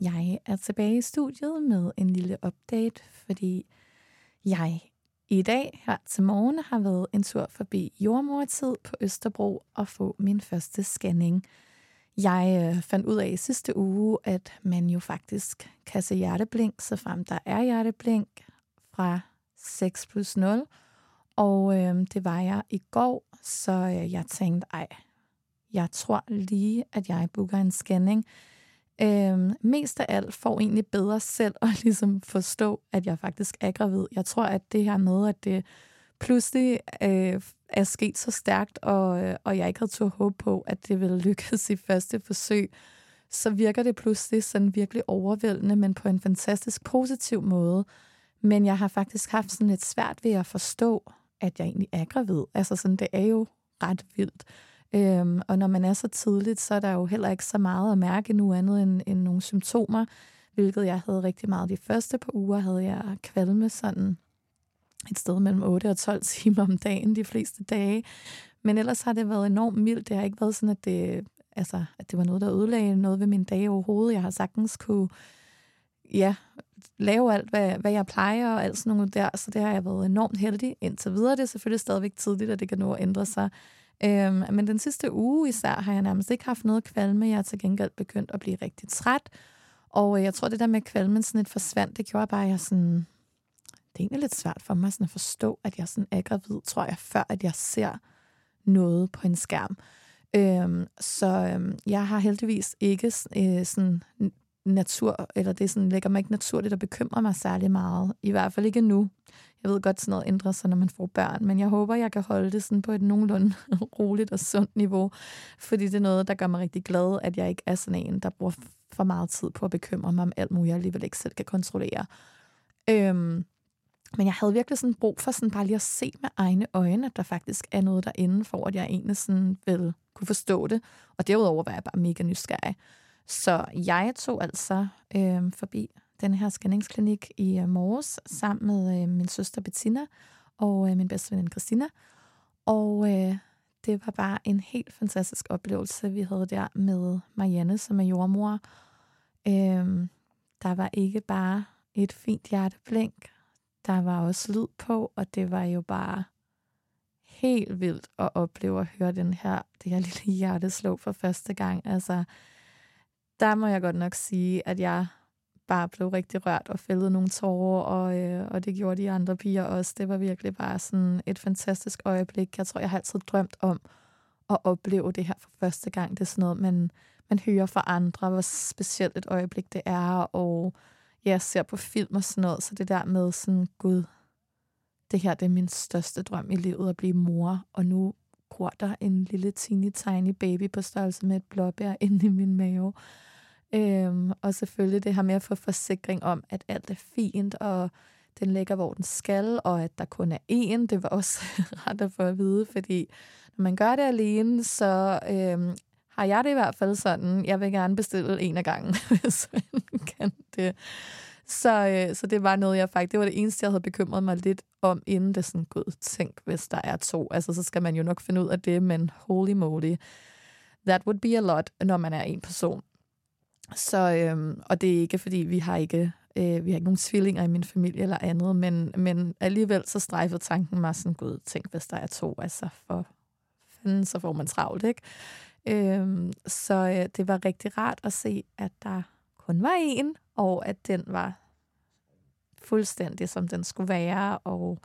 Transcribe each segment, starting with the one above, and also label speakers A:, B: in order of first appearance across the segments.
A: Jeg er tilbage i studiet med en lille update, fordi jeg i dag her til morgen har været en tur forbi jordmortid på Østerbro og få min første scanning. Jeg øh, fandt ud af i sidste uge, at man jo faktisk kan se hjerteblink, så frem der er hjerteblink fra 6 plus 0. Og øh, det var jeg i går, så øh, jeg tænkte, ej, jeg tror lige, at jeg booker en scanning. Øhm, mest af alt får egentlig bedre selv at ligesom forstå, at jeg faktisk er gravid. Jeg tror, at det her med, at det pludselig øh, er sket så stærkt, og, øh, og jeg ikke havde tur håb på, at det ville lykkes i første forsøg, så virker det pludselig sådan virkelig overvældende, men på en fantastisk positiv måde. Men jeg har faktisk haft sådan lidt svært ved at forstå, at jeg egentlig er gravid. Altså sådan, det er jo ret vildt. Øhm, og når man er så tidligt, så er der jo heller ikke så meget at mærke nu andet end, end nogle symptomer, hvilket jeg havde rigtig meget. De første par uger havde jeg kvalme sådan et sted mellem 8 og 12 timer om dagen de fleste dage. Men ellers har det været enormt mildt. Det har ikke været sådan, at det, altså, at det var noget, der ødelagde noget ved min dage overhovedet. Jeg har sagtens kunne ja, lave alt, hvad, hvad jeg plejer og alt sådan noget der. Så det har jeg været enormt heldig indtil videre. Det er selvfølgelig stadigvæk tidligt, at det kan nå at ændre sig. Øhm, men den sidste uge især har jeg nærmest ikke haft noget kvalme. Jeg er til gengæld begyndt at blive rigtig træt. Og øh, jeg tror, det der med kvalmen sådan lidt forsvandt, det gjorde bare, at jeg sådan... Det er egentlig lidt svært for mig sådan at forstå, at jeg sådan er gravid, tror jeg, før at jeg ser noget på en skærm. Øhm, så øhm, jeg har heldigvis ikke øh, sådan natur, eller det sådan, lægger mig ikke naturligt og bekymrer mig særlig meget. I hvert fald ikke nu. Jeg ved godt, sådan noget ændrer sig, når man får børn, men jeg håber, jeg kan holde det sådan på et nogenlunde roligt og sundt niveau, fordi det er noget, der gør mig rigtig glad, at jeg ikke er sådan en, der bruger for meget tid på at bekymre mig om alt muligt, jeg alligevel ikke selv kan kontrollere. Øhm, men jeg havde virkelig sådan brug for sådan bare lige at se med egne øjne, at der faktisk er noget derinde, for at jeg egentlig sådan vil kunne forstå det. Og derudover var jeg bare mega nysgerrig. Så jeg tog altså øh, forbi den her scanningsklinik i øh, morges sammen med øh, min søster Bettina og øh, min bedste veninde Christina. Og øh, det var bare en helt fantastisk oplevelse, vi havde der med Marianne, som er jordmor. Øh, der var ikke bare et fint hjerteblink, der var også lyd på, og det var jo bare helt vildt at opleve at høre den her, det her lille hjerteslå for første gang. Altså, der må jeg godt nok sige, at jeg bare blev rigtig rørt og fældede nogle tårer, og, øh, og det gjorde de andre piger også. Det var virkelig bare sådan et fantastisk øjeblik. Jeg tror, jeg har altid drømt om at opleve det her for første gang. Det er sådan noget, man, man hører fra andre, hvor specielt et øjeblik det er, og ja, ser på film og sådan noget. Så det der med sådan, gud, det her det er min største drøm i livet, at blive mor, og nu gror der en lille teeny tiny baby på størrelse med et blåbær inde i min mave. Øhm, og selvfølgelig det her med at få forsikring om, at alt er fint, og den ligger, hvor den skal, og at der kun er én. Det var også ret at få at vide, fordi når man gør det alene, så øhm, har jeg det i hvert fald sådan, jeg vil gerne bestille en af gangen, hvis man kan det. Så, øh, så det var noget, jeg faktisk, det var det eneste, jeg havde bekymret mig lidt om, inden det sådan, gud, tænk, hvis der er to. Altså, så skal man jo nok finde ud af det, men holy moly, that would be a lot, når man er en person. Så, øhm, og det er ikke, fordi vi har ikke, øh, vi har ikke nogen tvillinger i min familie eller andet, men, men alligevel så strejfede tanken mig sådan, gud, tænk, hvis der er to, altså for fanden, så får man travlt, ikke? Øhm, så øh, det var rigtig rart at se, at der kun var en, og at den var fuldstændig, som den skulle være, og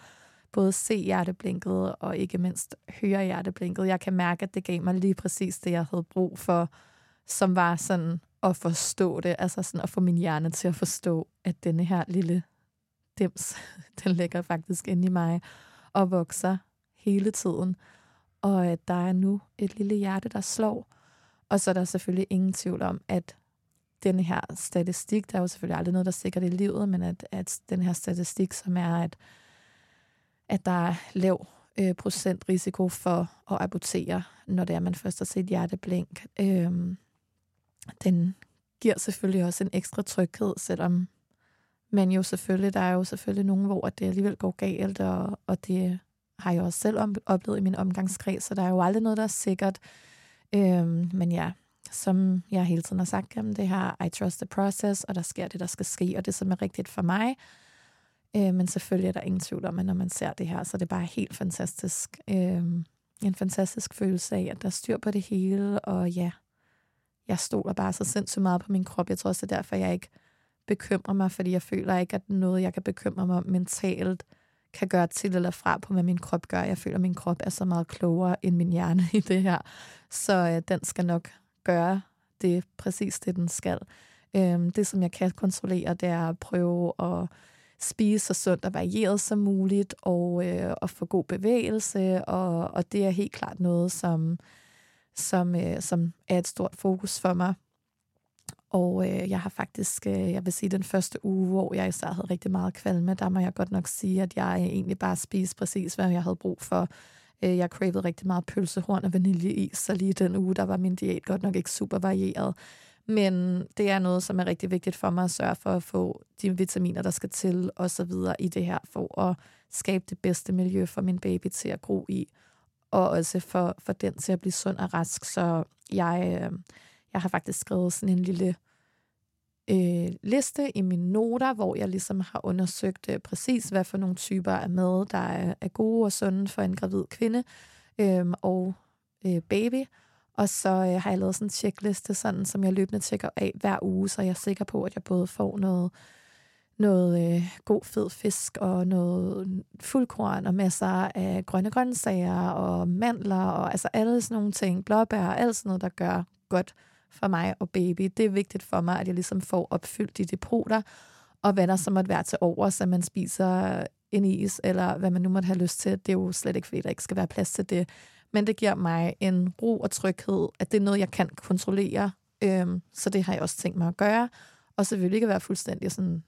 A: både se hjerteblinket og ikke mindst høre hjerteblinket. Jeg kan mærke, at det gav mig lige præcis det, jeg havde brug for, som var sådan at forstå det, altså sådan at få min hjerne til at forstå, at denne her lille dims, den ligger faktisk inde i mig og vokser hele tiden. Og at der er nu et lille hjerte, der slår. Og så er der selvfølgelig ingen tvivl om, at den her statistik, der er jo selvfølgelig aldrig noget, der sikrer det i livet, men at, at den her statistik, som er, at, at der er lav øh, procent risiko for at abortere, når det er, man først har set hjerteblink, øh, den giver selvfølgelig også en ekstra tryghed, selvom man jo selvfølgelig, der er jo selvfølgelig nogen, hvor det alligevel går galt, og, og det har jeg også selv oplevet i min omgangskreds, så der er jo aldrig noget, der er sikkert. Øhm, men ja, som jeg hele tiden har sagt, jamen det her, I trust the process, og der sker det, der skal ske, og det som er rigtigt for mig. Øh, men selvfølgelig er der ingen tvivl om, at når man ser det her, så er det bare helt fantastisk. Øh, en fantastisk følelse af, at der er styr på det hele, og ja, jeg stoler bare så sindssygt meget på min krop. Jeg tror også, det er derfor, jeg ikke bekymrer mig, fordi jeg føler ikke, at noget, jeg kan bekymre mig om mentalt, kan gøre til eller fra på, hvad min krop gør. Jeg føler, at min krop er så meget klogere end min hjerne i det her. Så øh, den skal nok gøre det præcis det, den skal. Øhm, det, som jeg kan kontrollere, det er at prøve at spise så sundt og varieret som muligt, og øh, at få god bevægelse, og, og det er helt klart noget, som, som, øh, som er et stort fokus for mig. Og øh, jeg har faktisk, øh, jeg vil sige, den første uge, hvor jeg især havde rigtig meget kvalme, der må jeg godt nok sige, at jeg egentlig bare spiste præcis, hvad jeg havde brug for. Øh, jeg cravede rigtig meget pølsehorn og vaniljeis, så lige den uge, der var min diæt godt nok ikke super varieret. Men det er noget, som er rigtig vigtigt for mig at sørge for at få de vitaminer, der skal til, og så videre i det her, for at skabe det bedste miljø for min baby til at gro i, og også for, for den til at blive sund og rask. Så jeg, øh, jeg har faktisk skrevet sådan en lille øh, liste i mine noter, hvor jeg ligesom har undersøgt øh, præcis, hvad for nogle typer af mad, der er, er gode og sunde for en gravid kvinde øh, og øh, baby. Og så øh, har jeg lavet sådan en checkliste, sådan, som jeg løbende tjekker af hver uge, så jeg er sikker på, at jeg både får noget, noget øh, god fed fisk og noget fuldkorn og masser af grønne grøntsager og mandler og altså alle sådan nogle ting, blåbær og alt sådan noget, der gør godt for mig og baby. Det er vigtigt for mig, at jeg ligesom får opfyldt de depoter, og hvad der så måtte være til over, så man spiser en is, eller hvad man nu måtte have lyst til. Det er jo slet ikke, fordi der ikke skal være plads til det. Men det giver mig en ro og tryghed, at det er noget, jeg kan kontrollere. Øhm, så det har jeg også tænkt mig at gøre. Og selvfølgelig vil ikke være fuldstændig sådan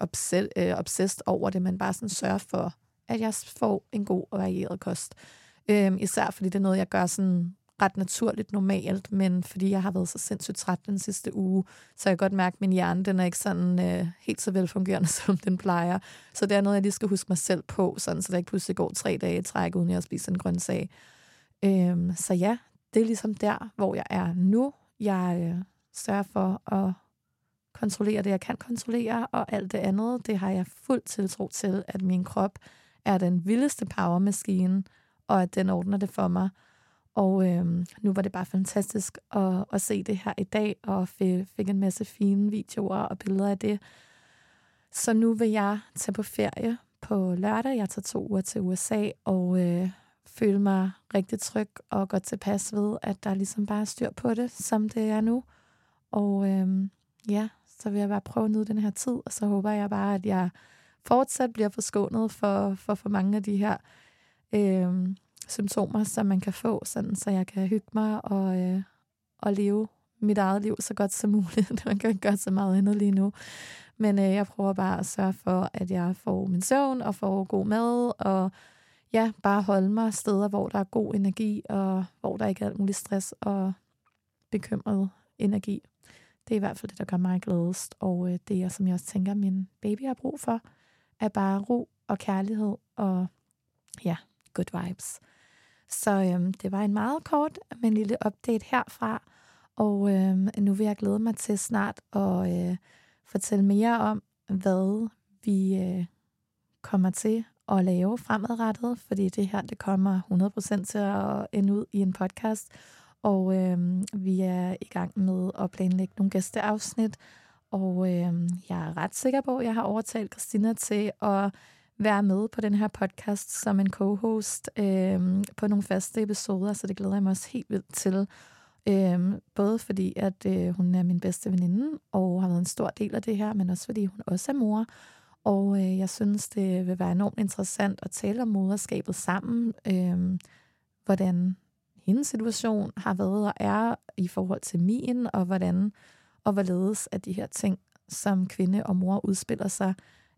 A: obsessed, øh, obsessed over det, men bare sådan sørge for, at jeg får en god og varieret kost. Øh, især fordi det er noget, jeg gør sådan ret naturligt normalt, men fordi jeg har været så sindssygt træt den sidste uge, så jeg kan godt mærke, at min hjerne den er ikke sådan øh, helt så velfungerende, som den plejer. Så det er noget, jeg lige skal huske mig selv på, sådan, så der ikke pludselig går tre dage i træk, uden jeg spiser en grøntsag. Øhm, så ja, det er ligesom der, hvor jeg er nu. Jeg øh, sørger for at kontrollere det, jeg kan kontrollere, og alt det andet, det har jeg fuld tiltro til, at min krop er den vildeste powermaskine, og at den ordner det for mig. Og øhm, nu var det bare fantastisk at, at se det her i dag, og fik en masse fine videoer og billeder af det. Så nu vil jeg tage på ferie på lørdag. Jeg tager to uger til USA, og øh, føle mig rigtig tryg og godt tilpas ved, at der ligesom bare er styr på det, som det er nu. Og øhm, ja, så vil jeg bare prøve at nyde den her tid, og så håber jeg bare, at jeg fortsat bliver forskånet for, for, for mange af de her øh, symptomer, som man kan få, sådan, så jeg kan hygge mig og, øh, og leve mit eget liv så godt som muligt. man kan gøre så meget andet lige nu. Men øh, jeg prøver bare at sørge for, at jeg får min søvn og får god mad, og ja, bare holde mig steder, hvor der er god energi, og hvor der ikke er alt muligt stress og bekymret energi. Det er i hvert fald det, der gør mig gladest, og øh, det er, som jeg også tænker, min baby har brug for, er bare ro og kærlighed og ja, good vibes. Så øhm, det var en meget kort, men lille update herfra, og øhm, nu vil jeg glæde mig til snart at øh, fortælle mere om, hvad vi øh, kommer til at lave fremadrettet, fordi det her det kommer 100% til at ende ud i en podcast, og øh, vi er i gang med at planlægge nogle gæsteafsnit, og øh, jeg er ret sikker på, at jeg har overtalt Christina til at være med på den her podcast som en co-host øh, på nogle faste episoder, så det glæder jeg mig også helt vildt til. Øh, både fordi, at øh, hun er min bedste veninde, og har været en stor del af det her, men også fordi hun også er mor, og øh, jeg synes, det vil være enormt interessant at tale om moderskabet sammen. Øh, hvordan hendes situation har været og er i forhold til min, og hvordan og hvorledes at de her ting, som kvinde og mor udspiller sig,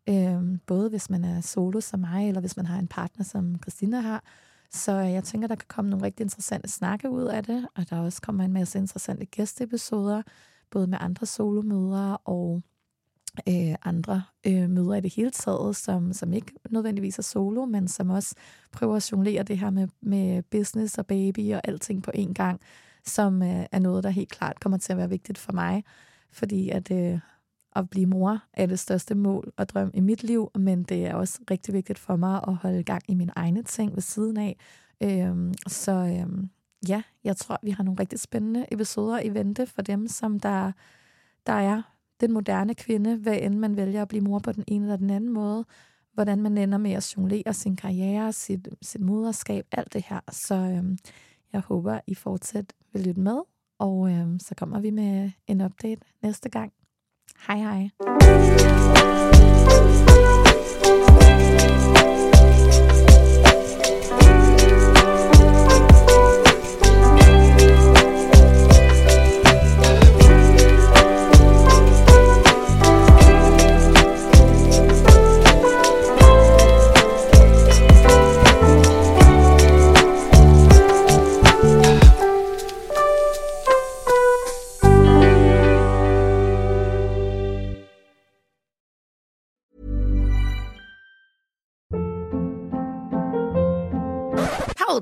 A: øh, både hvis man er solo som mig, eller hvis man har en partner, som Christina har. Så jeg tænker, der kan komme nogle rigtig interessante snakke ud af det, og der også kommer en masse interessante gæsteepisoder, både med andre solomødre og øh, andre øh, møder i det hele taget, som, som ikke nødvendigvis er solo, men som også prøver at jonglere det her med, med business og baby og alting på én gang, som øh, er noget, der helt klart kommer til at være vigtigt for mig, fordi at øh, at blive mor er det største mål og drøm i mit liv, men det er også rigtig vigtigt for mig at holde gang i mine egne ting ved siden af. Øh, så øh, ja, jeg tror, vi har nogle rigtig spændende episoder i vente for dem, som der, der er den moderne kvinde, hvad end man vælger at blive mor på den ene eller den anden måde, hvordan man ender med at jonglere sin karriere, sit, sit moderskab, alt det her. Så øhm, jeg håber, I fortsat vil lytte med, og øhm, så kommer vi med en update næste gang. Hej hej.